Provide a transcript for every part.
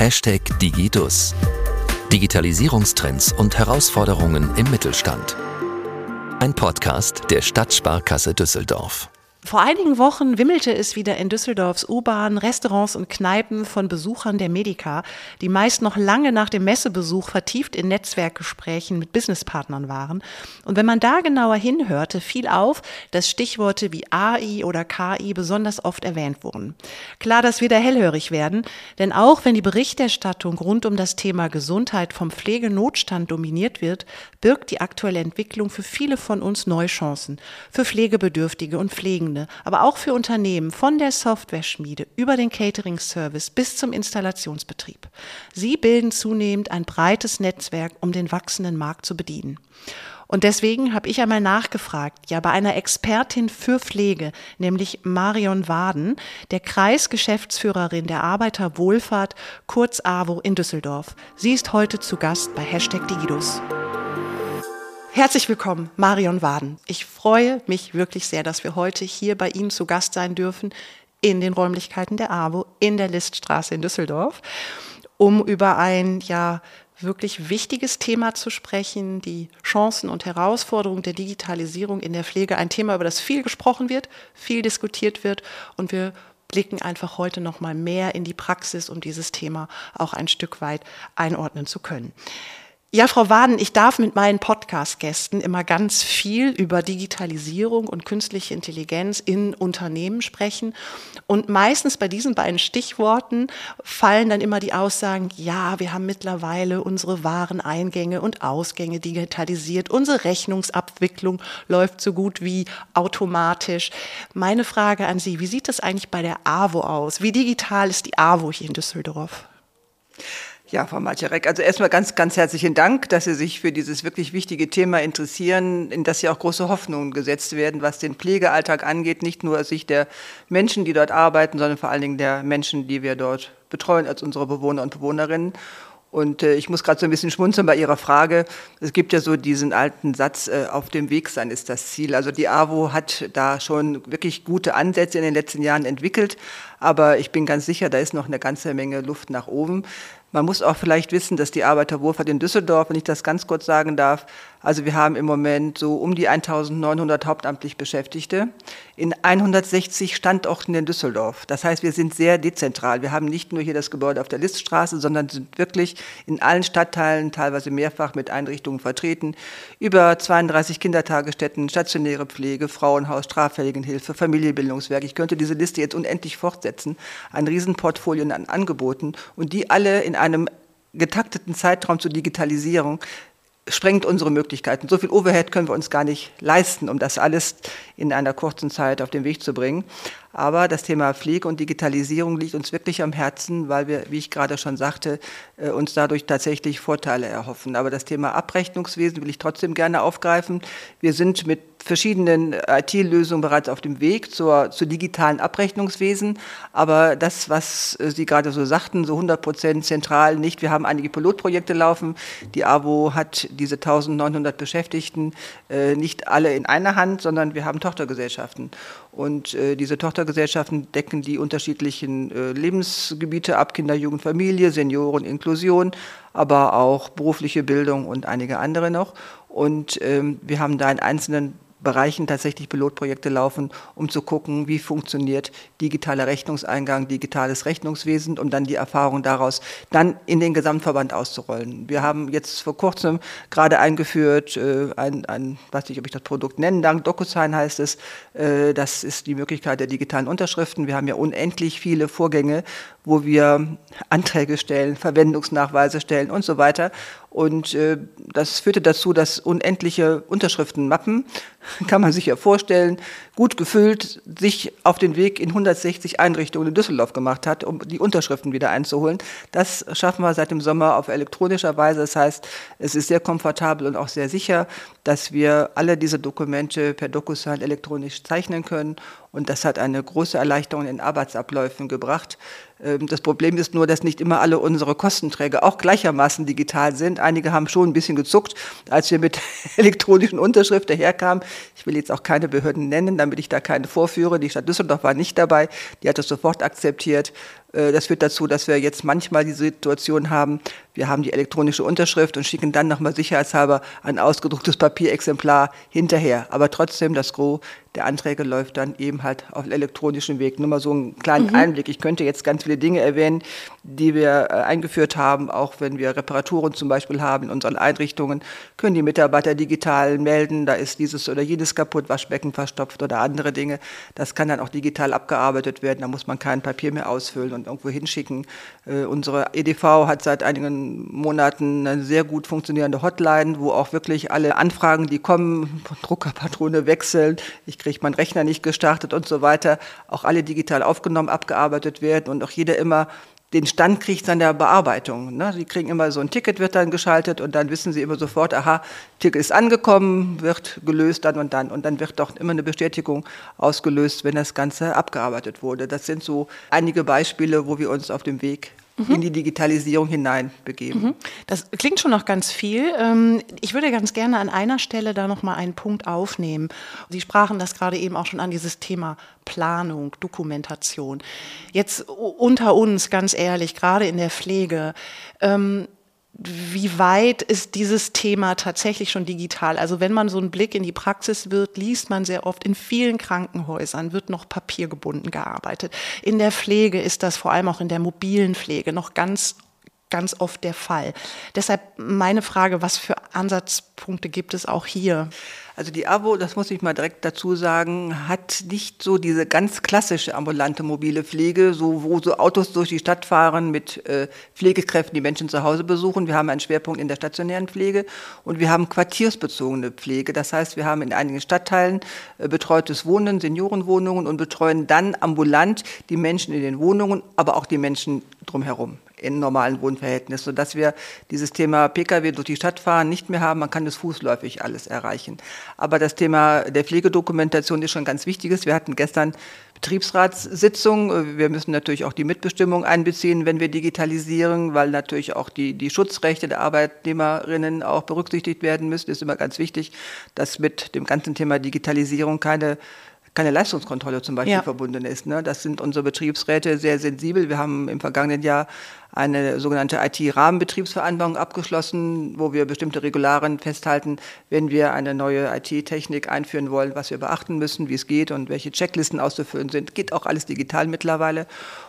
Hashtag Digidus. Digitalisierungstrends und Herausforderungen im Mittelstand. Ein Podcast der Stadtsparkasse Düsseldorf. Vor einigen Wochen wimmelte es wieder in Düsseldorfs U-Bahn, Restaurants und Kneipen von Besuchern der Medica, die meist noch lange nach dem Messebesuch vertieft in Netzwerkgesprächen mit Businesspartnern waren. Und wenn man da genauer hinhörte, fiel auf, dass Stichworte wie AI oder KI besonders oft erwähnt wurden. Klar, dass wir da hellhörig werden, denn auch wenn die Berichterstattung rund um das Thema Gesundheit vom Pflegenotstand dominiert wird, birgt die aktuelle Entwicklung für viele von uns neue Chancen, für Pflegebedürftige und Pflegende Kunde, aber auch für Unternehmen von der Software-Schmiede über den Catering-Service bis zum Installationsbetrieb. Sie bilden zunehmend ein breites Netzwerk, um den wachsenden Markt zu bedienen. Und deswegen habe ich einmal nachgefragt, ja bei einer Expertin für Pflege, nämlich Marion Waden, der Kreisgeschäftsführerin der Arbeiterwohlfahrt, kurz AWO in Düsseldorf. Sie ist heute zu Gast bei Hashtag Digidus. Herzlich willkommen, Marion Waden. Ich freue mich wirklich sehr, dass wir heute hier bei Ihnen zu Gast sein dürfen in den Räumlichkeiten der AWO in der Liststraße in Düsseldorf, um über ein ja wirklich wichtiges Thema zu sprechen, die Chancen und Herausforderungen der Digitalisierung in der Pflege, ein Thema, über das viel gesprochen wird, viel diskutiert wird und wir blicken einfach heute noch mal mehr in die Praxis, um dieses Thema auch ein Stück weit einordnen zu können. Ja, Frau Waden, ich darf mit meinen Podcast-Gästen immer ganz viel über Digitalisierung und künstliche Intelligenz in Unternehmen sprechen. Und meistens bei diesen beiden Stichworten fallen dann immer die Aussagen, ja, wir haben mittlerweile unsere Wareneingänge und Ausgänge digitalisiert. Unsere Rechnungsabwicklung läuft so gut wie automatisch. Meine Frage an Sie, wie sieht das eigentlich bei der AWO aus? Wie digital ist die AWO hier in Düsseldorf? Ja, Frau Malczarek, also erstmal ganz, ganz herzlichen Dank, dass Sie sich für dieses wirklich wichtige Thema interessieren, in das ja auch große Hoffnungen gesetzt werden, was den Pflegealltag angeht, nicht nur aus Sicht der Menschen, die dort arbeiten, sondern vor allen Dingen der Menschen, die wir dort betreuen als unsere Bewohner und Bewohnerinnen. Und äh, ich muss gerade so ein bisschen schmunzeln bei Ihrer Frage. Es gibt ja so diesen alten Satz, äh, auf dem Weg sein ist das Ziel. Also die AWO hat da schon wirklich gute Ansätze in den letzten Jahren entwickelt. Aber ich bin ganz sicher, da ist noch eine ganze Menge Luft nach oben. Man muss auch vielleicht wissen, dass die Arbeiterwohlfahrt in Düsseldorf, wenn ich das ganz kurz sagen darf, also wir haben im Moment so um die 1900 hauptamtlich Beschäftigte in 160 Standorten in Düsseldorf. Das heißt, wir sind sehr dezentral. Wir haben nicht nur hier das Gebäude auf der Liststraße, sondern sind wirklich in allen Stadtteilen, teilweise mehrfach mit Einrichtungen vertreten. Über 32 Kindertagesstätten, stationäre Pflege, Frauenhaus, Straffälligenhilfe, Familienbildungswerk. Ich könnte diese Liste jetzt unendlich fortsetzen. Ein Riesenportfolio an Angeboten und die alle in einem getakteten Zeitraum zur Digitalisierung sprengt unsere Möglichkeiten. So viel Overhead können wir uns gar nicht leisten, um das alles in einer kurzen Zeit auf den Weg zu bringen. Aber das Thema Pflege und Digitalisierung liegt uns wirklich am Herzen, weil wir, wie ich gerade schon sagte, äh, uns dadurch tatsächlich Vorteile erhoffen. Aber das Thema Abrechnungswesen will ich trotzdem gerne aufgreifen. Wir sind mit verschiedenen IT-Lösungen bereits auf dem Weg zur, zur digitalen Abrechnungswesen. Aber das, was äh, Sie gerade so sagten, so 100 Prozent zentral nicht. Wir haben einige Pilotprojekte laufen. Die AWO hat diese 1900 Beschäftigten äh, nicht alle in einer Hand, sondern wir haben Tochtergesellschaften. Und äh, diese Tochtergesellschaften decken die unterschiedlichen äh, Lebensgebiete ab, Kinder, Jugend, Familie, Senioren, Inklusion, aber auch berufliche Bildung und einige andere noch. Und ähm, wir haben da in einzelnen Bereichen tatsächlich Pilotprojekte laufen, um zu gucken, wie funktioniert digitaler Rechnungseingang, digitales Rechnungswesen, um dann die Erfahrung daraus dann in den Gesamtverband auszurollen. Wir haben jetzt vor kurzem gerade eingeführt, äh, ein, ein weiß nicht, ob ich das Produkt nennen darf, DocuSign heißt es, äh, das ist die Möglichkeit der digitalen Unterschriften. Wir haben ja unendlich viele Vorgänge, wo wir Anträge stellen, Verwendungsnachweise stellen und so weiter. Und äh, das führte dazu, dass unendliche Unterschriftenmappen, kann man sich ja vorstellen, gut gefüllt, sich auf den Weg in 160 Einrichtungen in Düsseldorf gemacht hat, um die Unterschriften wieder einzuholen. Das schaffen wir seit dem Sommer auf elektronischer Weise. Das heißt, es ist sehr komfortabel und auch sehr sicher, dass wir alle diese Dokumente per DocuSign elektronisch zeichnen können. Und das hat eine große Erleichterung in Arbeitsabläufen gebracht. Ähm, das Problem ist nur, dass nicht immer alle unsere Kostenträger auch gleichermaßen digital sind. Einige haben schon ein bisschen gezuckt, als wir mit elektronischen Unterschrift daherkamen. Ich will jetzt auch keine Behörden nennen, damit ich da keine vorführe. Die Stadt Düsseldorf war nicht dabei. Die hat das sofort akzeptiert. Äh, das führt dazu, dass wir jetzt manchmal die Situation haben, wir haben die elektronische Unterschrift und schicken dann nochmal sicherheitshalber ein ausgedrucktes Papierexemplar hinterher. Aber trotzdem, das Gros der Anträge läuft dann eben halt auf elektronischen Weg. Nur mal so einen kleinen mhm. Einblick. Ich könnte jetzt ganz viele Dinge erwähnen, die wir äh, eingeführt haben, auch wenn wir Reparaturen zum Beispiel haben in unseren Einrichtungen, können die Mitarbeiter digital melden, da ist dieses oder jenes kaputt, Waschbecken verstopft oder andere Dinge. Das kann dann auch digital abgearbeitet werden, da muss man kein Papier mehr ausfüllen und irgendwo hinschicken. Äh, unsere EDV hat seit einigen Monaten eine sehr gut funktionierende Hotline, wo auch wirklich alle Anfragen, die kommen, Druckerpatrone wechseln, ich kriege meinen Rechner nicht gestartet und so weiter, auch alle digital aufgenommen, abgearbeitet werden und auch jeder immer den Stand kriegt seiner Bearbeitung. Ne? Sie kriegen immer so ein Ticket, wird dann geschaltet und dann wissen sie immer sofort, aha, Ticket ist angekommen, wird gelöst dann und dann. Und dann wird doch immer eine Bestätigung ausgelöst, wenn das Ganze abgearbeitet wurde. Das sind so einige Beispiele, wo wir uns auf dem Weg mhm. in die Digitalisierung hineinbegeben. Mhm. Das klingt schon noch ganz viel. Ähm, ich würde ganz gerne an einer Stelle da noch mal einen Punkt aufnehmen. Sie sprachen das gerade eben auch schon an, dieses Thema Planung, Dokumentation. Jetzt unter uns, ganz ehrlich, gerade in der Pflege, ähm, wie weit ist dieses Thema tatsächlich schon digital? Also wenn man so einen Blick in die Praxis wird, liest man sehr oft, in vielen Krankenhäusern wird noch papiergebunden gearbeitet. In der Pflege ist das vor allem auch in der mobilen Pflege noch ganz ganz oft der Fall. Deshalb meine Frage, was für Ansatzpunkte gibt es auch hier? Also die AWO, das muss ich mal direkt dazu sagen, hat nicht so diese ganz klassische ambulante mobile Pflege, so, wo so Autos durch die Stadt fahren mit äh, Pflegekräften, die Menschen zu Hause besuchen. Wir haben einen Schwerpunkt in der stationären Pflege und wir haben quartiersbezogene Pflege. Das heißt, wir haben in einigen Stadtteilen äh, betreutes Wohnen, Seniorenwohnungen und betreuen dann ambulant die Menschen in den Wohnungen, aber auch die Menschen drumherum in normalen Wohnverhältnissen, sodass wir dieses Thema Pkw durch die Stadt fahren nicht mehr haben. Man kann das fußläufig alles erreichen. Aber das Thema der Pflegedokumentation ist schon ganz wichtiges. Wir hatten gestern Betriebsratssitzung. Wir müssen natürlich auch die Mitbestimmung einbeziehen, wenn wir digitalisieren, weil natürlich auch die, die Schutzrechte der Arbeitnehmerinnen auch berücksichtigt werden müssen. Das ist immer ganz wichtig, dass mit dem ganzen Thema Digitalisierung keine keine Leistungskontrolle zum Beispiel ja. verbunden ist. Ne? Das sind unsere Betriebsräte sehr sensibel. Wir haben im vergangenen Jahr eine sogenannte IT-Rahmenbetriebsvereinbarung abgeschlossen, wo wir bestimmte Regularien festhalten, wenn wir eine neue IT-Technik einführen wollen, was wir beachten müssen, wie es geht und welche Checklisten auszufüllen sind. Geht auch alles digital mittlerweile.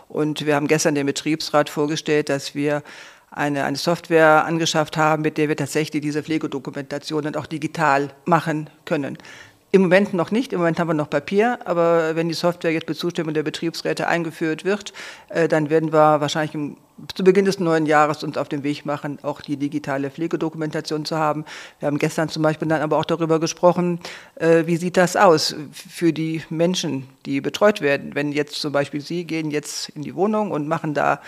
Und wir haben gestern dem Betriebsrat vorgestellt, dass wir eine, eine Software angeschafft haben, mit der wir tatsächlich diese Pflegedokumentation dann auch digital machen können. Im Moment noch nicht. Im Moment haben wir noch Papier. Aber wenn die Software jetzt mit Zustimmung der Betriebsräte eingeführt wird, äh, dann werden wir wahrscheinlich im zu Beginn des neuen Jahres uns auf den Weg machen, auch die digitale Pflegedokumentation zu haben. Wir haben gestern zum Beispiel dann aber auch darüber gesprochen, äh, wie sieht das aus für die Menschen, die betreut werden. Wenn jetzt zum Beispiel Sie gehen jetzt in die Wohnung und machen da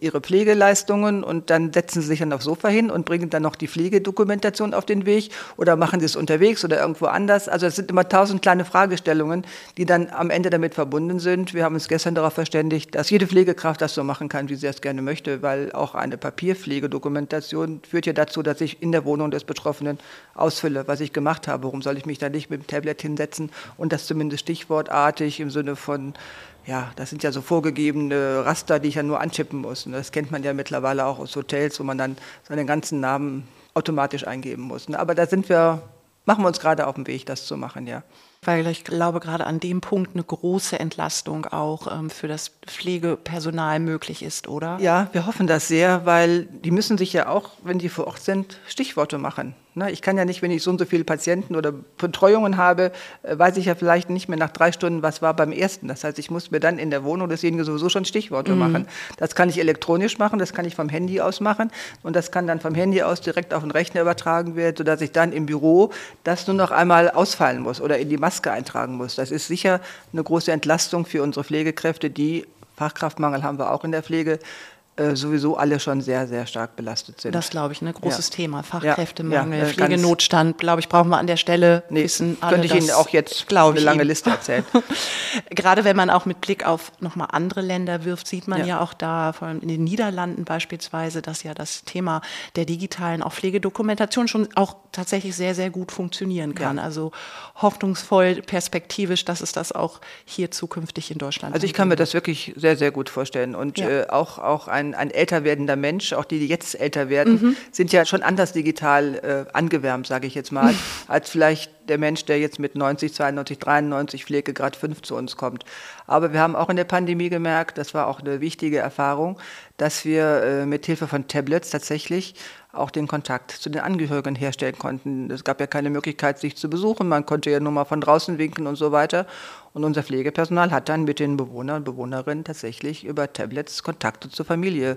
Ihre Pflegeleistungen und dann setzen Sie sich dann aufs Sofa hin und bringen dann noch die Pflegedokumentation auf den Weg oder machen Sie es unterwegs oder irgendwo anders. Also es sind immer tausend kleine Fragestellungen, die dann am Ende damit verbunden sind. Wir haben uns gestern darauf verständigt, dass jede Pflegekraft das so machen kann, wie sie es gerne möchte weil auch eine Papierpflegedokumentation führt ja dazu, dass ich in der Wohnung des Betroffenen ausfülle, was ich gemacht habe. Warum soll ich mich da nicht mit dem Tablet hinsetzen und das zumindest stichwortartig im Sinne von ja, das sind ja so vorgegebene Raster, die ich ja nur anchippen muss. Und das kennt man ja mittlerweile auch aus Hotels, wo man dann seinen ganzen Namen automatisch eingeben muss. Aber da sind wir, machen wir uns gerade auf den Weg, das zu machen, ja weil ich glaube, gerade an dem Punkt eine große Entlastung auch ähm, für das Pflegepersonal möglich ist, oder? Ja, wir hoffen das sehr, weil die müssen sich ja auch, wenn die vor Ort sind, Stichworte machen. Ich kann ja nicht, wenn ich so und so viele Patienten oder Betreuungen habe, äh, weiß ich ja vielleicht nicht mehr nach drei Stunden, was war beim ersten. Das heißt, ich muss mir dann in der Wohnung desjenigen sowieso schon Stichworte mhm. machen. Das kann ich elektronisch machen, das kann ich vom Handy aus machen und das kann dann vom Handy aus direkt auf den Rechner übertragen werden, sodass ich dann im Büro das nur noch einmal ausfallen muss oder in die Maske eintragen muss. Das ist sicher eine große Entlastung für unsere Pflegekräfte, die Fachkraftmangel haben wir auch in der Pflege äh, sowieso alle schon sehr, sehr stark belastet sind. Das glaube ich, ein ne? großes ja. Thema. Fachkräftemangel, ja, ja, Pflegenotstand, glaube ich, brauchen wir an der Stelle nee, wissen. Alle könnte ich Ihnen auch jetzt eine lange Ihnen. Liste erzählen. Gerade wenn man auch mit Blick auf nochmal andere Länder wirft, sieht man ja. auch da, vor allem in den Niederlanden beispielsweise, dass ja das Thema der digitalen auch Pflegedokumentation schon auch tatsächlich sehr, sehr gut funktionieren kann. Also hoffnungsvoll, perspektivisch, dass es das auch hier zukünftig in Deutschland Also ich kann mir das wirklich sehr, sehr gut vorstellen. Und äh, auch, auch ein ein, ein älter werdender Mensch, auch die, die jetzt älter werden, mhm. sind ja schon anders digital äh, angewärmt, sage ich jetzt mal, als vielleicht der Mensch, der jetzt mit 90, 92, 93 Pflegegrad 5 zu uns kommt. Aber wir haben auch in der Pandemie gemerkt, das war auch eine wichtige Erfahrung, dass wir äh, mit Hilfe von Tablets tatsächlich auch den Kontakt zu den Angehörigen herstellen konnten. Es gab ja keine Möglichkeit, sich zu besuchen. Man konnte ja nur mal von draußen winken und so weiter. Und unser Pflegepersonal hat dann mit den Bewohnern und Bewohnerinnen tatsächlich über Tablets Kontakte zur Familie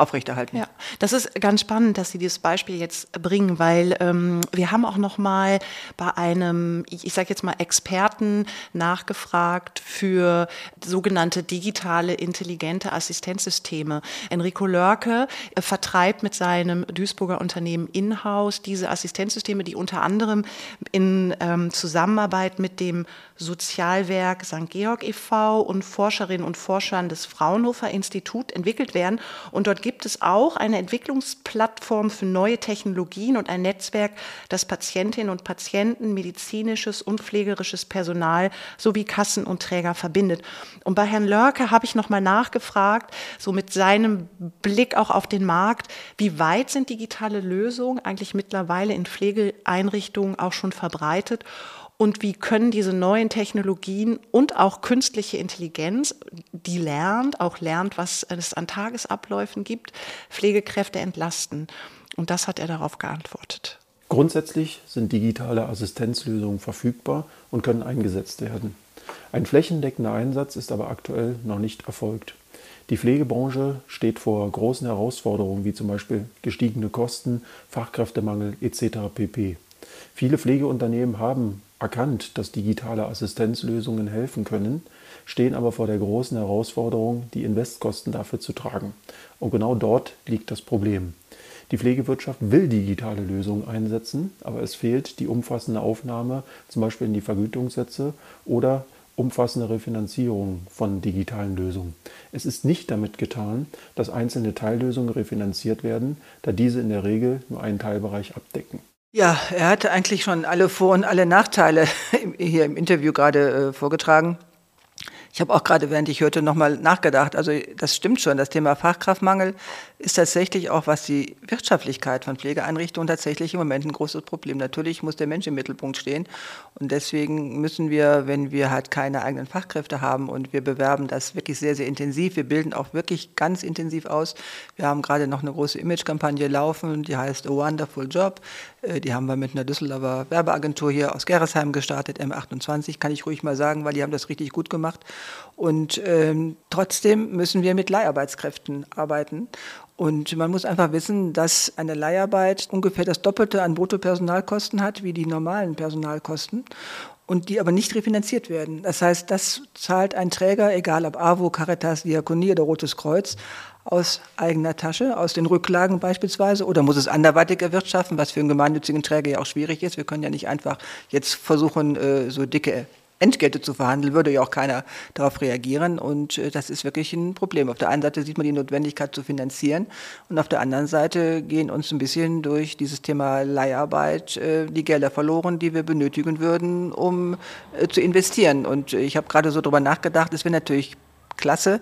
aufrechterhalten. Ja, das ist ganz spannend, dass Sie dieses Beispiel jetzt bringen, weil ähm, wir haben auch noch mal bei einem, ich, sage jetzt mal Experten nachgefragt für sogenannte digitale intelligente Assistenzsysteme. Enrico Lörke äh, vertreibt mit seinem Duisburger Unternehmen Inhouse diese Assistenzsysteme, die unter anderem in ähm, Zusammenarbeit mit dem Sozialwerk St. Georg e.V. und Forscherinnen und Forschern des Fraunhofer Institut entwickelt werden. Und dort gibt es auch eine Entwicklungsplattform für neue Technologien und ein Netzwerk, das Patientinnen und Patienten, medizinisches und pflegerisches Personal sowie Kassen und Träger verbindet. Und bei Herrn Lörke habe ich nochmal nachgefragt, so mit seinem Blick auch auf den Markt, wie weit sind digitale Lösungen eigentlich mittlerweile in Pflegeeinrichtungen auch schon verbreitet? Und wie können diese neuen Technologien und auch künstliche Intelligenz, die lernt, auch lernt, was es an Tagesabläufen gibt, Pflegekräfte entlasten. Und das hat er darauf geantwortet. Grundsätzlich sind digitale Assistenzlösungen verfügbar und können eingesetzt werden. Ein flächendeckender Einsatz ist aber aktuell noch nicht erfolgt. Die Pflegebranche steht vor großen Herausforderungen wie zum Beispiel gestiegene Kosten, Fachkräftemangel etc. pp. Viele Pflegeunternehmen haben erkannt, dass digitale Assistenzlösungen helfen können, stehen aber vor der großen Herausforderung, die Investkosten dafür zu tragen. Und genau dort liegt das Problem. Die Pflegewirtschaft will digitale Lösungen einsetzen, aber es fehlt die umfassende Aufnahme zum Beispiel in die Vergütungssätze oder umfassende Refinanzierung von digitalen Lösungen. Es ist nicht damit getan, dass einzelne Teillösungen refinanziert werden, da diese in der Regel nur einen Teilbereich abdecken. Ja, er hatte eigentlich schon alle Vor- und alle Nachteile hier im Interview gerade äh, vorgetragen. Ich habe auch gerade, während ich hörte, nochmal nachgedacht. Also das stimmt schon. Das Thema Fachkraftmangel ist tatsächlich auch, was die Wirtschaftlichkeit von Pflegeeinrichtungen tatsächlich im Moment ein großes Problem. Natürlich muss der Mensch im Mittelpunkt stehen. Und deswegen müssen wir, wenn wir halt keine eigenen Fachkräfte haben und wir bewerben das wirklich sehr, sehr intensiv, wir bilden auch wirklich ganz intensiv aus. Wir haben gerade noch eine große Imagekampagne laufen, die heißt A Wonderful Job. Äh, die haben wir mit einer Düsseldorfer Werbeagentur hier aus Gerresheim gestartet, M28, kann ich ruhig mal sagen, weil die haben das richtig gut gemacht. Und ähm, trotzdem müssen wir mit Leiharbeitskräften arbeiten. Und man muss einfach wissen, dass eine Leiharbeit ungefähr das Doppelte an Bruttopersonalkosten hat wie die normalen Personalkosten und die aber nicht refinanziert werden. Das heißt, das zahlt ein Träger, egal ob AWO, Caritas, Diakonie oder Rotes Kreuz, aus eigener Tasche, aus den Rücklagen beispielsweise, oder muss es anderweitig erwirtschaften, was für einen gemeinnützigen Träger ja auch schwierig ist. Wir können ja nicht einfach jetzt versuchen, äh, so dicke Entgelte zu verhandeln, würde ja auch keiner darauf reagieren. Und äh, das ist wirklich ein Problem. Auf der einen Seite sieht man die Notwendigkeit zu finanzieren und auf der anderen Seite gehen uns ein bisschen durch dieses Thema Leiharbeit äh, die Gelder verloren, die wir benötigen würden, um äh, zu investieren. Und ich habe gerade so darüber nachgedacht, es wäre natürlich klasse,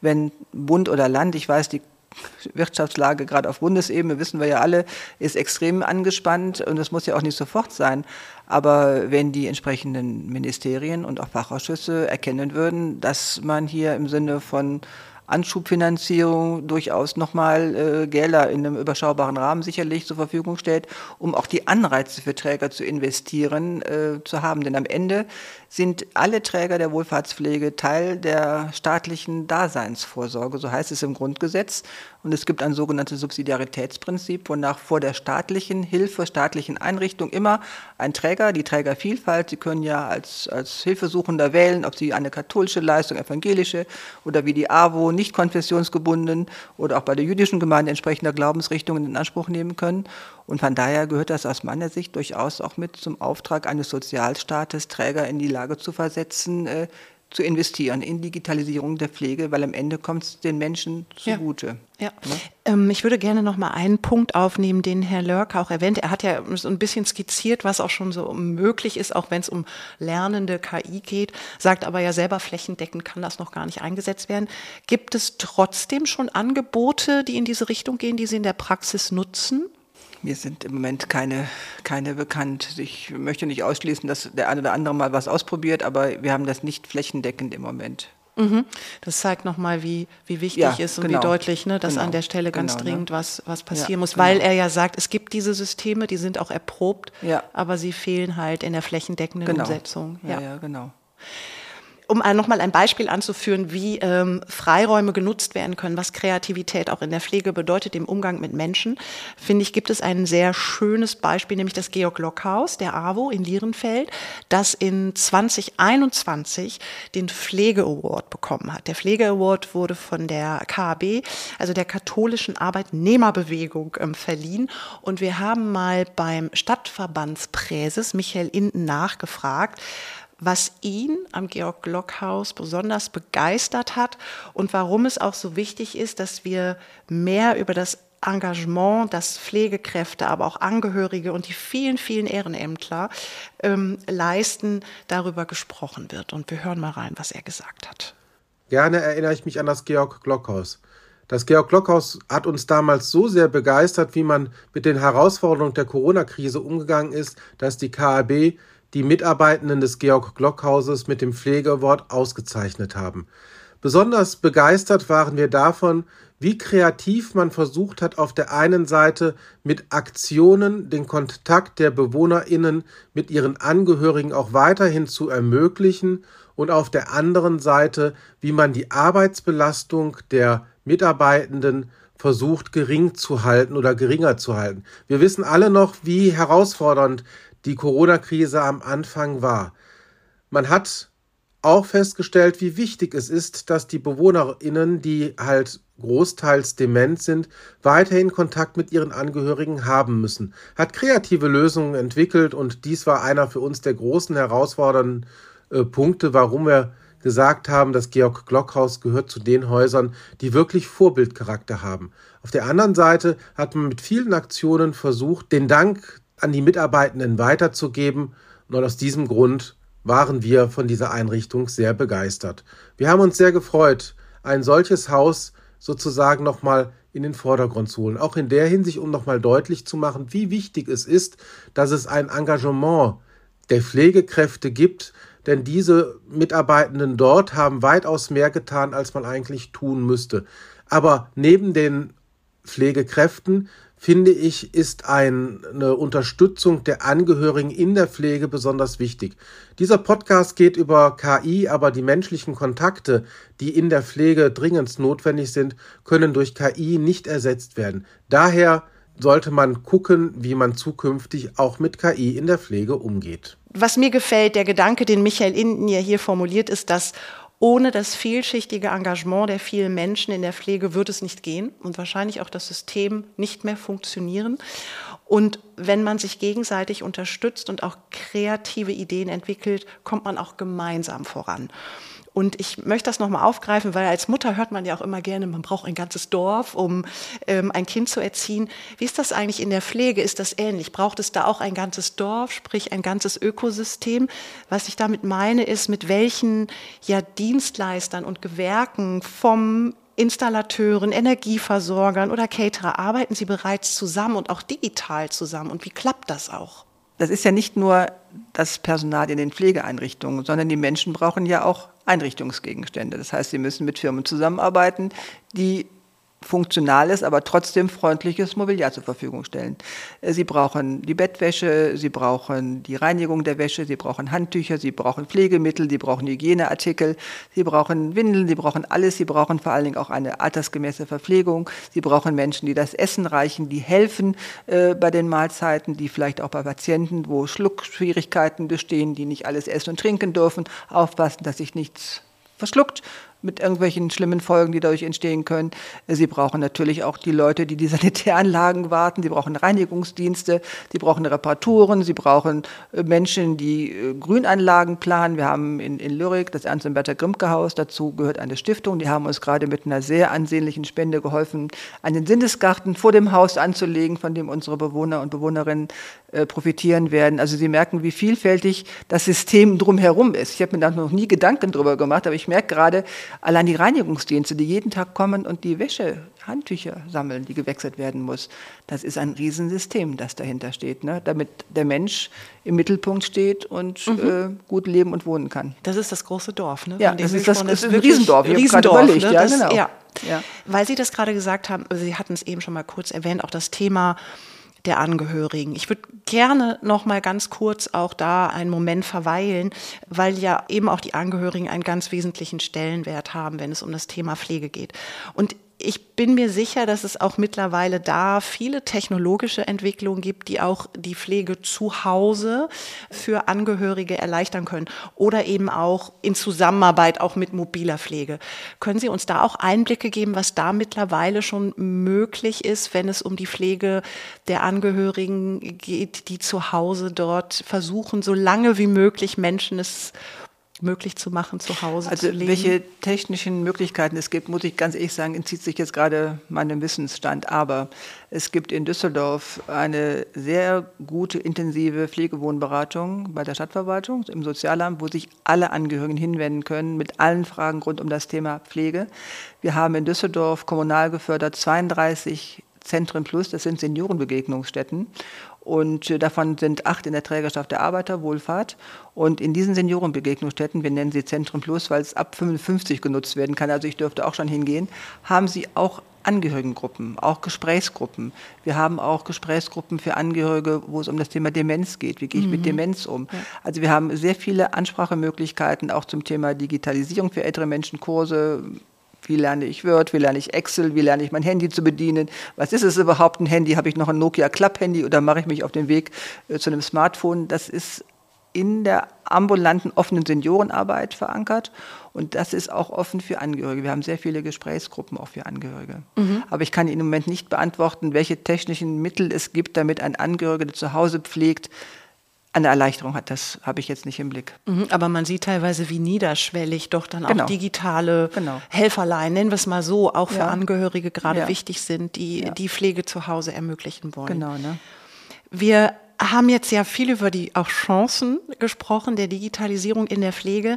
wenn Bund oder Land, ich weiß, die Wirtschaftslage gerade auf Bundesebene, wissen wir ja alle, ist extrem angespannt und es muss ja auch nicht sofort sein. Aber wenn die entsprechenden Ministerien und auch Fachausschüsse erkennen würden, dass man hier im Sinne von Anschubfinanzierung durchaus nochmal äh, Gelder in einem überschaubaren Rahmen sicherlich zur Verfügung stellt, um auch die Anreize für Träger zu investieren äh, zu haben. Denn am Ende sind alle Träger der Wohlfahrtspflege Teil der staatlichen Daseinsvorsorge, so heißt es im Grundgesetz. Und es gibt ein sogenanntes Subsidiaritätsprinzip, wonach vor der staatlichen Hilfe, staatlichen Einrichtung immer ein Träger, die Trägervielfalt, Sie können ja als, als Hilfesuchender wählen, ob Sie eine katholische Leistung, evangelische oder wie die AWO, nicht konfessionsgebunden oder auch bei der jüdischen Gemeinde entsprechender Glaubensrichtungen in Anspruch nehmen können. Und von daher gehört das aus meiner Sicht durchaus auch mit zum Auftrag eines Sozialstaates, Träger in die Lage zu versetzen, äh, zu investieren in Digitalisierung der Pflege, weil am Ende kommt es den Menschen zugute. Ja. ja. Ne? Ähm, ich würde gerne noch mal einen Punkt aufnehmen, den Herr Lörker auch erwähnt. Er hat ja so ein bisschen skizziert, was auch schon so möglich ist, auch wenn es um lernende KI geht, sagt aber ja selber, flächendeckend kann das noch gar nicht eingesetzt werden. Gibt es trotzdem schon Angebote, die in diese Richtung gehen, die Sie in der Praxis nutzen? Mir sind im Moment keine, keine bekannt. Ich möchte nicht ausschließen, dass der eine oder andere mal was ausprobiert, aber wir haben das nicht flächendeckend im Moment. Mhm. Das zeigt nochmal, wie, wie wichtig ja, ist und genau. wie deutlich, ne, dass genau. an der Stelle ganz genau, ne? dringend ne? was, was passieren ja, muss, weil genau. er ja sagt, es gibt diese Systeme, die sind auch erprobt, ja. aber sie fehlen halt in der flächendeckenden genau. Umsetzung. Ja, ja, genau um nochmal ein Beispiel anzuführen, wie ähm, Freiräume genutzt werden können, was Kreativität auch in der Pflege bedeutet im Umgang mit Menschen, finde ich, gibt es ein sehr schönes Beispiel, nämlich das Georg Lockhaus, der AWO in Lierenfeld, das in 2021 den Pflege Award bekommen hat. Der Pflege Award wurde von der KAB, also der katholischen Arbeitnehmerbewegung, ähm, verliehen. Und wir haben mal beim Stadtverbandspräses Michael Inden nachgefragt, was ihn am Georg Glockhaus besonders begeistert hat und warum es auch so wichtig ist, dass wir mehr über das Engagement, das Pflegekräfte, aber auch Angehörige und die vielen, vielen Ehrenämtler ähm, leisten, darüber gesprochen wird. Und wir hören mal rein, was er gesagt hat. Gerne erinnere ich mich an das Georg Glockhaus. Das Georg Glockhaus hat uns damals so sehr begeistert, wie man mit den Herausforderungen der Corona-Krise umgegangen ist, dass die KAB die Mitarbeitenden des Georg Glockhauses mit dem Pflegewort ausgezeichnet haben. Besonders begeistert waren wir davon, wie kreativ man versucht hat, auf der einen Seite mit Aktionen den Kontakt der Bewohnerinnen mit ihren Angehörigen auch weiterhin zu ermöglichen und auf der anderen Seite, wie man die Arbeitsbelastung der Mitarbeitenden versucht gering zu halten oder geringer zu halten. Wir wissen alle noch, wie herausfordernd die Corona-Krise am Anfang war. Man hat auch festgestellt, wie wichtig es ist, dass die BewohnerInnen, die halt großteils dement sind, weiterhin Kontakt mit ihren Angehörigen haben müssen. Hat kreative Lösungen entwickelt und dies war einer für uns der großen herausfordernden äh, Punkte, warum wir gesagt haben, das Georg Glockhaus gehört zu den Häusern, die wirklich Vorbildcharakter haben. Auf der anderen Seite hat man mit vielen Aktionen versucht, den Dank an die Mitarbeitenden weiterzugeben. Und aus diesem Grund waren wir von dieser Einrichtung sehr begeistert. Wir haben uns sehr gefreut, ein solches Haus sozusagen nochmal in den Vordergrund zu holen. Auch in der Hinsicht, um nochmal deutlich zu machen, wie wichtig es ist, dass es ein Engagement der Pflegekräfte gibt, denn diese Mitarbeitenden dort haben weitaus mehr getan, als man eigentlich tun müsste. Aber neben den Pflegekräften finde ich, ist eine Unterstützung der Angehörigen in der Pflege besonders wichtig. Dieser Podcast geht über KI, aber die menschlichen Kontakte, die in der Pflege dringend notwendig sind, können durch KI nicht ersetzt werden. Daher sollte man gucken, wie man zukünftig auch mit KI in der Pflege umgeht. Was mir gefällt, der Gedanke, den Michael ja hier formuliert, ist, dass ohne das vielschichtige Engagement der vielen Menschen in der Pflege wird es nicht gehen und wahrscheinlich auch das System nicht mehr funktionieren. Und wenn man sich gegenseitig unterstützt und auch kreative Ideen entwickelt, kommt man auch gemeinsam voran. Und ich möchte das nochmal aufgreifen, weil als Mutter hört man ja auch immer gerne, man braucht ein ganzes Dorf, um ähm, ein Kind zu erziehen. Wie ist das eigentlich in der Pflege? Ist das ähnlich? Braucht es da auch ein ganzes Dorf, sprich ein ganzes Ökosystem? Was ich damit meine, ist, mit welchen ja, Dienstleistern und Gewerken vom Installateuren, Energieversorgern oder Caterer arbeiten Sie bereits zusammen und auch digital zusammen? Und wie klappt das auch? Das ist ja nicht nur das Personal in den Pflegeeinrichtungen, sondern die Menschen brauchen ja auch Einrichtungsgegenstände. Das heißt, sie müssen mit Firmen zusammenarbeiten, die funktionales, aber trotzdem freundliches Mobiliar zur Verfügung stellen. Äh, sie brauchen die Bettwäsche, Sie brauchen die Reinigung der Wäsche, Sie brauchen Handtücher, Sie brauchen Pflegemittel, Sie brauchen Hygieneartikel, Sie brauchen Windeln, Sie brauchen alles, Sie brauchen vor allen Dingen auch eine altersgemäße Verpflegung, Sie brauchen Menschen, die das Essen reichen, die helfen äh, bei den Mahlzeiten, die vielleicht auch bei Patienten, wo Schluckschwierigkeiten bestehen, die nicht alles essen und trinken dürfen, aufpassen, dass sich nichts verschluckt mit irgendwelchen schlimmen Folgen, die dadurch entstehen können. Sie brauchen natürlich auch die Leute, die die Sanitäranlagen warten. Sie brauchen Reinigungsdienste, sie brauchen Reparaturen, sie brauchen äh, Menschen, die äh, Grünanlagen planen. Wir haben in, in Lyrik das Ernst und Bertha Grimke Haus, dazu gehört eine Stiftung, die haben uns gerade mit einer sehr ansehnlichen Spende geholfen, einen Sinnesgarten vor dem Haus anzulegen, von dem unsere Bewohner und Bewohnerinnen äh, profitieren werden. Also Sie merken, wie vielfältig das System drumherum ist. Ich habe mir da noch nie Gedanken drüber gemacht, aber ich merke gerade, allein die Reinigungsdienste, die jeden Tag kommen und die Wäsche, Handtücher sammeln, die gewechselt werden muss, das ist ein Riesensystem, das dahinter steht, ne? damit der Mensch im Mittelpunkt steht und mhm. äh, gut leben und wohnen kann. Das ist das große Dorf. Ne? Ja, das ist, das, das ist ein Riesendorf. Ich Riesendorf, überlegt, ne? ja, das, genau. Ja. Ja. Weil Sie das gerade gesagt haben, Sie hatten es eben schon mal kurz erwähnt, auch das Thema der Angehörigen. Ich würde gerne noch mal ganz kurz auch da einen Moment verweilen, weil ja eben auch die Angehörigen einen ganz wesentlichen Stellenwert haben, wenn es um das Thema Pflege geht. Und ich bin mir sicher, dass es auch mittlerweile da viele technologische Entwicklungen gibt, die auch die Pflege zu Hause für Angehörige erleichtern können oder eben auch in Zusammenarbeit auch mit mobiler Pflege. Können Sie uns da auch Einblicke geben, was da mittlerweile schon möglich ist, wenn es um die Pflege der Angehörigen geht, die zu Hause dort versuchen, so lange wie möglich Menschen es möglich zu machen, zu Hause also zu leben? Welche technischen Möglichkeiten es gibt, muss ich ganz ehrlich sagen, entzieht sich jetzt gerade meinem Wissensstand. Aber es gibt in Düsseldorf eine sehr gute, intensive Pflegewohnberatung bei der Stadtverwaltung, im Sozialamt, wo sich alle Angehörigen hinwenden können mit allen Fragen rund um das Thema Pflege. Wir haben in Düsseldorf kommunal gefördert 32 Zentren Plus, das sind Seniorenbegegnungsstätten. Und äh, davon sind acht in der Trägerschaft der Arbeiterwohlfahrt. Und in diesen Seniorenbegegnungsstätten, wir nennen sie Zentrum Plus, weil es ab 55 genutzt werden kann, also ich dürfte auch schon hingehen, haben sie auch Angehörigengruppen, auch Gesprächsgruppen. Wir haben auch Gesprächsgruppen für Angehörige, wo es um das Thema Demenz geht. Wie gehe ich mhm. mit Demenz um? Ja. Also wir haben sehr viele Ansprachemöglichkeiten auch zum Thema Digitalisierung für ältere Menschen, Kurse, wie lerne ich Word? Wie lerne ich Excel? Wie lerne ich mein Handy zu bedienen? Was ist es überhaupt ein Handy? Habe ich noch ein Nokia Club-Handy oder mache ich mich auf den Weg äh, zu einem Smartphone? Das ist in der ambulanten offenen Seniorenarbeit verankert und das ist auch offen für Angehörige. Wir haben sehr viele Gesprächsgruppen auch für Angehörige. Mhm. Aber ich kann Ihnen im Moment nicht beantworten, welche technischen Mittel es gibt, damit ein Angehöriger, der zu Hause pflegt, eine Erleichterung hat. Das habe ich jetzt nicht im Blick. Mhm, aber man sieht teilweise, wie niederschwellig doch dann genau. auch digitale genau. Helferlein, nennen wir es mal so, auch für ja. Angehörige gerade ja. wichtig sind, die ja. die Pflege zu Hause ermöglichen wollen. Genau. Ne? Wir haben jetzt ja viel über die auch Chancen gesprochen der Digitalisierung in der Pflege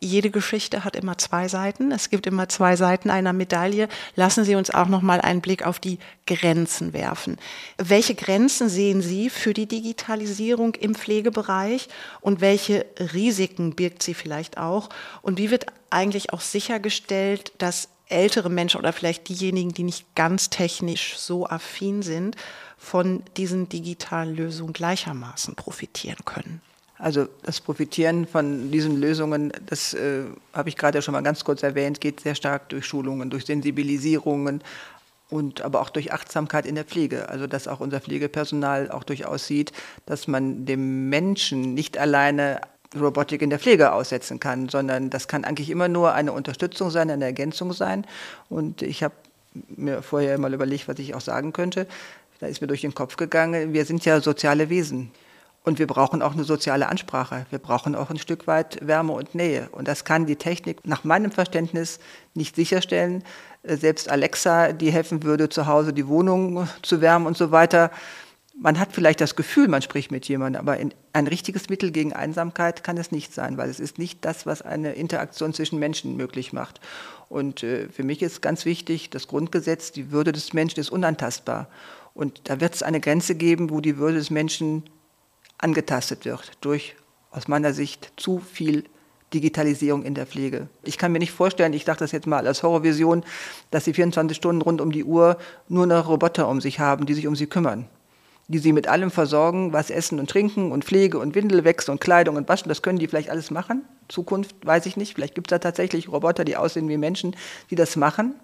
jede Geschichte hat immer zwei Seiten. Es gibt immer zwei Seiten einer Medaille. Lassen Sie uns auch noch mal einen Blick auf die Grenzen werfen. Welche Grenzen sehen Sie für die Digitalisierung im Pflegebereich und welche Risiken birgt sie vielleicht auch? Und wie wird eigentlich auch sichergestellt, dass ältere Menschen oder vielleicht diejenigen, die nicht ganz technisch so affin sind, von diesen digitalen Lösungen gleichermaßen profitieren können? Also das Profitieren von diesen Lösungen, das äh, habe ich gerade schon mal ganz kurz erwähnt, geht sehr stark durch Schulungen, durch Sensibilisierungen und aber auch durch Achtsamkeit in der Pflege. Also dass auch unser Pflegepersonal auch durchaus sieht, dass man dem Menschen nicht alleine Robotik in der Pflege aussetzen kann, sondern das kann eigentlich immer nur eine Unterstützung sein, eine Ergänzung sein. Und ich habe mir vorher mal überlegt, was ich auch sagen könnte. Da ist mir durch den Kopf gegangen, wir sind ja soziale Wesen. Und wir brauchen auch eine soziale Ansprache. Wir brauchen auch ein Stück weit Wärme und Nähe. Und das kann die Technik nach meinem Verständnis nicht sicherstellen. Äh, selbst Alexa, die helfen würde, zu Hause die Wohnung zu wärmen und so weiter. Man hat vielleicht das Gefühl, man spricht mit jemandem, aber ein richtiges Mittel gegen Einsamkeit kann es nicht sein, weil es ist nicht das, was eine Interaktion zwischen Menschen möglich macht. Und äh, für mich ist ganz wichtig, das Grundgesetz, die Würde des Menschen ist unantastbar. Und da wird es eine Grenze geben, wo die Würde des Menschen angetastet wird durch aus meiner Sicht zu viel Digitalisierung in der Pflege. Ich kann mir nicht vorstellen, ich dachte das jetzt mal als Horrorvision, dass sie 24 Stunden rund um die Uhr nur noch Roboter um sich haben, die sich um sie kümmern. Die sie mit allem versorgen, was Essen und Trinken und Pflege und Windelwechsel und Kleidung und Waschen, das können die vielleicht alles machen. Zukunft weiß ich nicht. Vielleicht gibt es da tatsächlich Roboter, die aussehen wie Menschen, die das machen.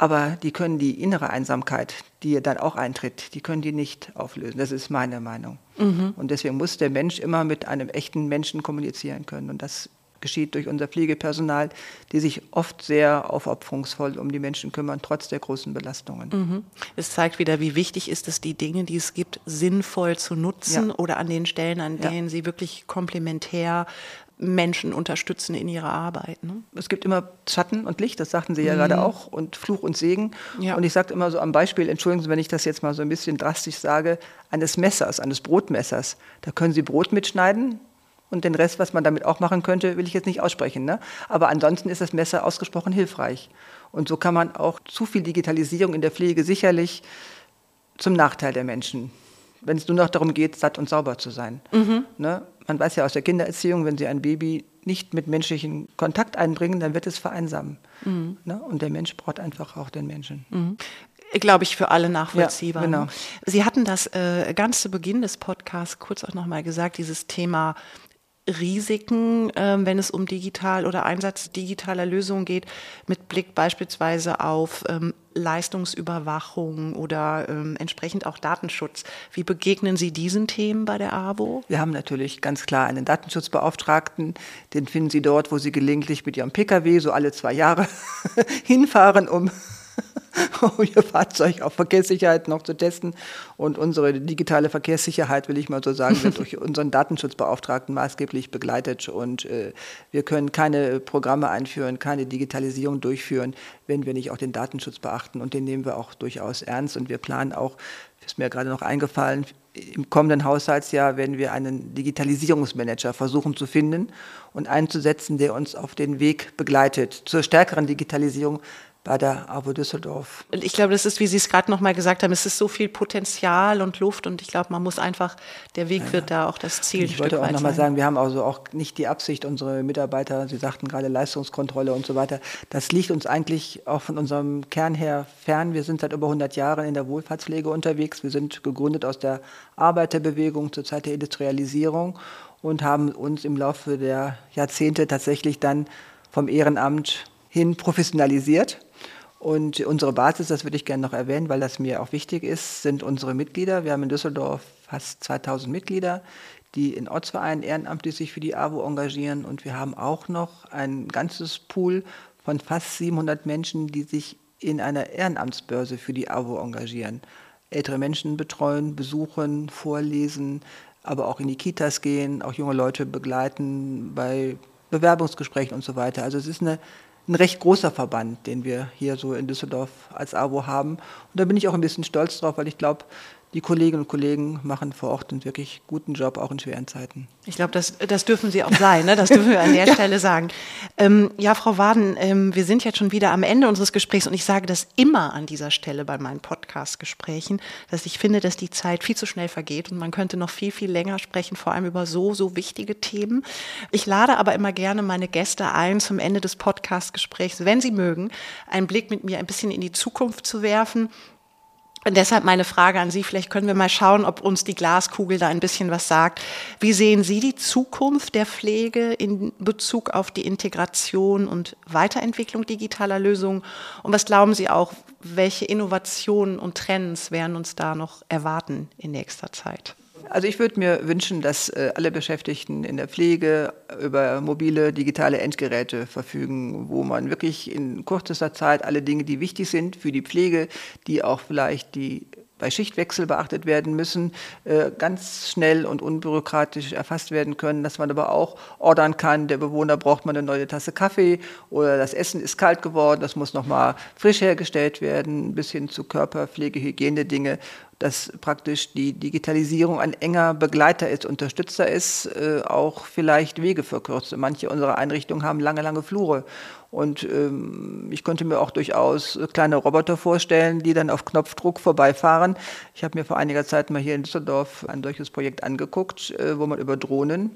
Aber die können die innere Einsamkeit, die dann auch eintritt, die können die nicht auflösen. Das ist meine Meinung. Mhm. Und deswegen muss der Mensch immer mit einem echten Menschen kommunizieren können. Und das geschieht durch unser Pflegepersonal, die sich oft sehr aufopferungsvoll um die Menschen kümmern, trotz der großen Belastungen. Mhm. Es zeigt wieder, wie wichtig ist es, die Dinge, die es gibt, sinnvoll zu nutzen ja. oder an den Stellen, an denen ja. sie wirklich komplementär Menschen unterstützen in ihrer Arbeit. Ne? Es gibt immer Schatten und Licht, das sagten Sie ja mhm. gerade auch, und Fluch und Segen. Ja. Und ich sage immer so am Beispiel, entschuldigen Sie, wenn ich das jetzt mal so ein bisschen drastisch sage, eines Messers, eines Brotmessers. Da können Sie Brot mitschneiden, und den Rest, was man damit auch machen könnte, will ich jetzt nicht aussprechen. Ne? Aber ansonsten ist das Messer ausgesprochen hilfreich. Und so kann man auch zu viel Digitalisierung in der Pflege sicherlich zum Nachteil der Menschen wenn es nur noch darum geht, satt und sauber zu sein. Mhm. Ne? Man weiß ja aus der Kindererziehung, wenn Sie ein Baby nicht mit menschlichen Kontakt einbringen, dann wird es vereinsamen. Mhm. Ne? Und der Mensch braucht einfach auch den Menschen. Mhm glaube ich, für alle nachvollziehbar. Ja, genau. Sie hatten das äh, ganz zu Beginn des Podcasts kurz auch nochmal gesagt, dieses Thema Risiken, ähm, wenn es um digital oder Einsatz digitaler Lösungen geht, mit Blick beispielsweise auf ähm, Leistungsüberwachung oder ähm, entsprechend auch Datenschutz. Wie begegnen Sie diesen Themen bei der AWO? Wir haben natürlich ganz klar einen Datenschutzbeauftragten. Den finden Sie dort, wo Sie gelegentlich mit Ihrem Pkw so alle zwei Jahre hinfahren, um um ihr Fahrzeug auf Verkehrssicherheit noch zu testen. Und unsere digitale Verkehrssicherheit, will ich mal so sagen, wird durch unseren Datenschutzbeauftragten maßgeblich begleitet. Und äh, wir können keine Programme einführen, keine Digitalisierung durchführen, wenn wir nicht auch den Datenschutz beachten. Und den nehmen wir auch durchaus ernst. Und wir planen auch, ist mir gerade noch eingefallen, im kommenden Haushaltsjahr werden wir einen Digitalisierungsmanager versuchen zu finden und einzusetzen, der uns auf den Weg begleitet zur stärkeren Digitalisierung bei der AWO Düsseldorf. Ich glaube, das ist, wie Sie es gerade noch mal gesagt haben, es ist so viel Potenzial und Luft und ich glaube, man muss einfach, der Weg ja, wird da auch das Ziel. Ich wollte auch noch mal sagen, wir haben also auch nicht die Absicht, unsere Mitarbeiter, Sie sagten gerade Leistungskontrolle und so weiter, das liegt uns eigentlich auch von unserem Kern her fern. Wir sind seit über 100 Jahren in der Wohlfahrtspflege unterwegs. Wir sind gegründet aus der Arbeiterbewegung zur Zeit der Industrialisierung und haben uns im Laufe der Jahrzehnte tatsächlich dann vom Ehrenamt hin professionalisiert und unsere Basis, das würde ich gerne noch erwähnen, weil das mir auch wichtig ist, sind unsere Mitglieder. Wir haben in Düsseldorf fast 2000 Mitglieder, die in Ortsvereinen ehrenamtlich sich für die AWO engagieren. Und wir haben auch noch ein ganzes Pool von fast 700 Menschen, die sich in einer Ehrenamtsbörse für die AWO engagieren. Ältere Menschen betreuen, besuchen, vorlesen, aber auch in die Kitas gehen, auch junge Leute begleiten bei Bewerbungsgesprächen und so weiter. Also es ist eine ein recht großer Verband, den wir hier so in Düsseldorf als AWO haben. Und da bin ich auch ein bisschen stolz drauf, weil ich glaube, die Kolleginnen und Kollegen machen vor Ort einen wirklich guten Job, auch in schweren Zeiten. Ich glaube, das, das dürfen Sie auch sein, ne? das dürfen wir an der ja. Stelle sagen. Ähm, ja, Frau Waden, ähm, wir sind jetzt schon wieder am Ende unseres Gesprächs und ich sage das immer an dieser Stelle bei meinen Podcast-Gesprächen, dass ich finde, dass die Zeit viel zu schnell vergeht und man könnte noch viel, viel länger sprechen, vor allem über so, so wichtige Themen. Ich lade aber immer gerne meine Gäste ein, zum Ende des Podcast-Gesprächs, wenn sie mögen, einen Blick mit mir ein bisschen in die Zukunft zu werfen und deshalb meine Frage an Sie, vielleicht können wir mal schauen, ob uns die Glaskugel da ein bisschen was sagt. Wie sehen Sie die Zukunft der Pflege in Bezug auf die Integration und Weiterentwicklung digitaler Lösungen? Und was glauben Sie auch, welche Innovationen und Trends werden uns da noch erwarten in nächster Zeit? Also ich würde mir wünschen, dass äh, alle Beschäftigten in der Pflege über mobile, digitale Endgeräte verfügen, wo man wirklich in kürzester Zeit alle Dinge, die wichtig sind für die Pflege, die auch vielleicht die bei Schichtwechsel beachtet werden müssen, äh, ganz schnell und unbürokratisch erfasst werden können, dass man aber auch ordern kann, der Bewohner braucht mal eine neue Tasse Kaffee oder das Essen ist kalt geworden, das muss nochmal frisch hergestellt werden, bis hin zu Körperpflege, Hygienedinge dass praktisch die Digitalisierung ein enger Begleiter ist, Unterstützer ist, äh, auch vielleicht Wege verkürzt. Manche unserer Einrichtungen haben lange, lange Flure. Und ähm, ich könnte mir auch durchaus kleine Roboter vorstellen, die dann auf Knopfdruck vorbeifahren. Ich habe mir vor einiger Zeit mal hier in Düsseldorf ein solches Projekt angeguckt, äh, wo man über Drohnen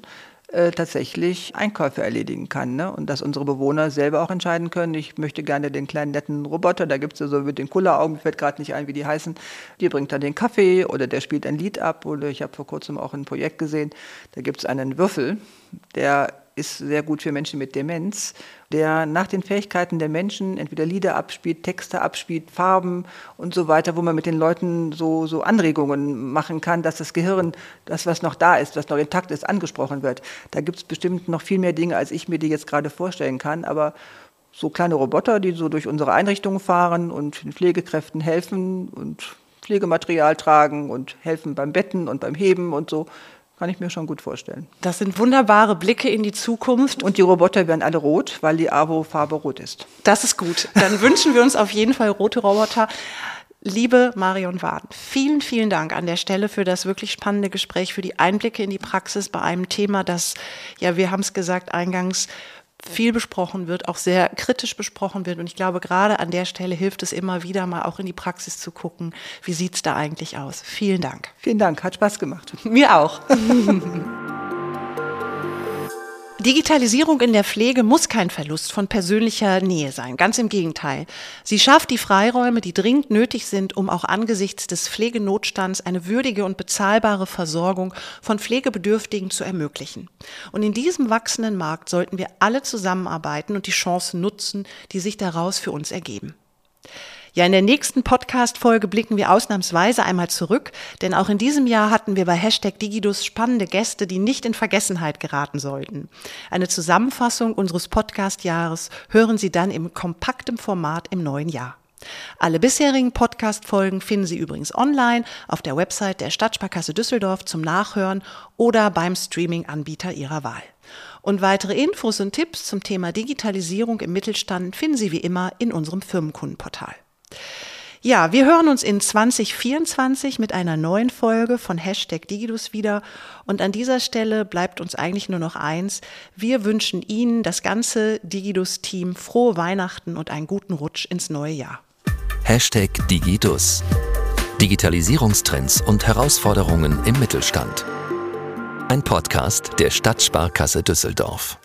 äh, tatsächlich Einkäufe erledigen kann. Ne? Und dass unsere Bewohner selber auch entscheiden können, ich möchte gerne den kleinen netten Roboter, da gibt es ja so mit den Kulleraugen, fällt gerade nicht ein, wie die heißen, die bringt dann den Kaffee oder der spielt ein Lied ab. Oder ich habe vor kurzem auch ein Projekt gesehen, da gibt es einen Würfel, der ist sehr gut für Menschen mit Demenz, der nach den Fähigkeiten der Menschen entweder Lieder abspielt, Texte abspielt, Farben und so weiter, wo man mit den Leuten so, so Anregungen machen kann, dass das Gehirn, das, was noch da ist, was noch intakt ist, angesprochen wird. Da gibt es bestimmt noch viel mehr Dinge, als ich mir die jetzt gerade vorstellen kann, aber so kleine Roboter, die so durch unsere Einrichtungen fahren und den Pflegekräften helfen und Pflegematerial tragen und helfen beim Betten und beim Heben und so. Kann ich mir schon gut vorstellen. Das sind wunderbare Blicke in die Zukunft. Und die Roboter werden alle rot, weil die AWO-Farbe rot ist. Das ist gut. Dann wünschen wir uns auf jeden Fall rote Roboter. Liebe Marion Waden, vielen, vielen Dank an der Stelle für das wirklich spannende Gespräch, für die Einblicke in die Praxis bei einem Thema, das, ja, wir haben es gesagt eingangs, viel besprochen wird, auch sehr kritisch besprochen wird. Und ich glaube, gerade an der Stelle hilft es immer wieder mal auch in die Praxis zu gucken, wie sieht es da eigentlich aus. Vielen Dank. Vielen Dank, hat Spaß gemacht. Mir auch. Digitalisierung in der Pflege muss kein Verlust von persönlicher Nähe sein. Ganz im Gegenteil. Sie schafft die Freiräume, die dringend nötig sind, um auch angesichts des Pflegenotstands eine würdige und bezahlbare Versorgung von Pflegebedürftigen zu ermöglichen. Und in diesem wachsenden Markt sollten wir alle zusammenarbeiten und die Chancen nutzen, die sich daraus für uns ergeben. Ja, in der nächsten Podcast-Folge blicken wir ausnahmsweise einmal zurück, denn auch in diesem Jahr hatten wir bei Hashtag Digidus spannende Gäste, die nicht in Vergessenheit geraten sollten. Eine Zusammenfassung unseres Podcast-Jahres hören Sie dann im kompaktem Format im neuen Jahr. Alle bisherigen Podcast-Folgen finden Sie übrigens online auf der Website der Stadtsparkasse Düsseldorf zum Nachhören oder beim Streaming-Anbieter Ihrer Wahl. Und weitere Infos und Tipps zum Thema Digitalisierung im Mittelstand finden Sie wie immer in unserem Firmenkundenportal. Ja, wir hören uns in 2024 mit einer neuen Folge von Hashtag Digidus wieder. Und an dieser Stelle bleibt uns eigentlich nur noch eins. Wir wünschen Ihnen, das ganze Digidus-Team, frohe Weihnachten und einen guten Rutsch ins neue Jahr. Hashtag Digidus. Digitalisierungstrends und Herausforderungen im Mittelstand. Ein Podcast der Stadtsparkasse Düsseldorf.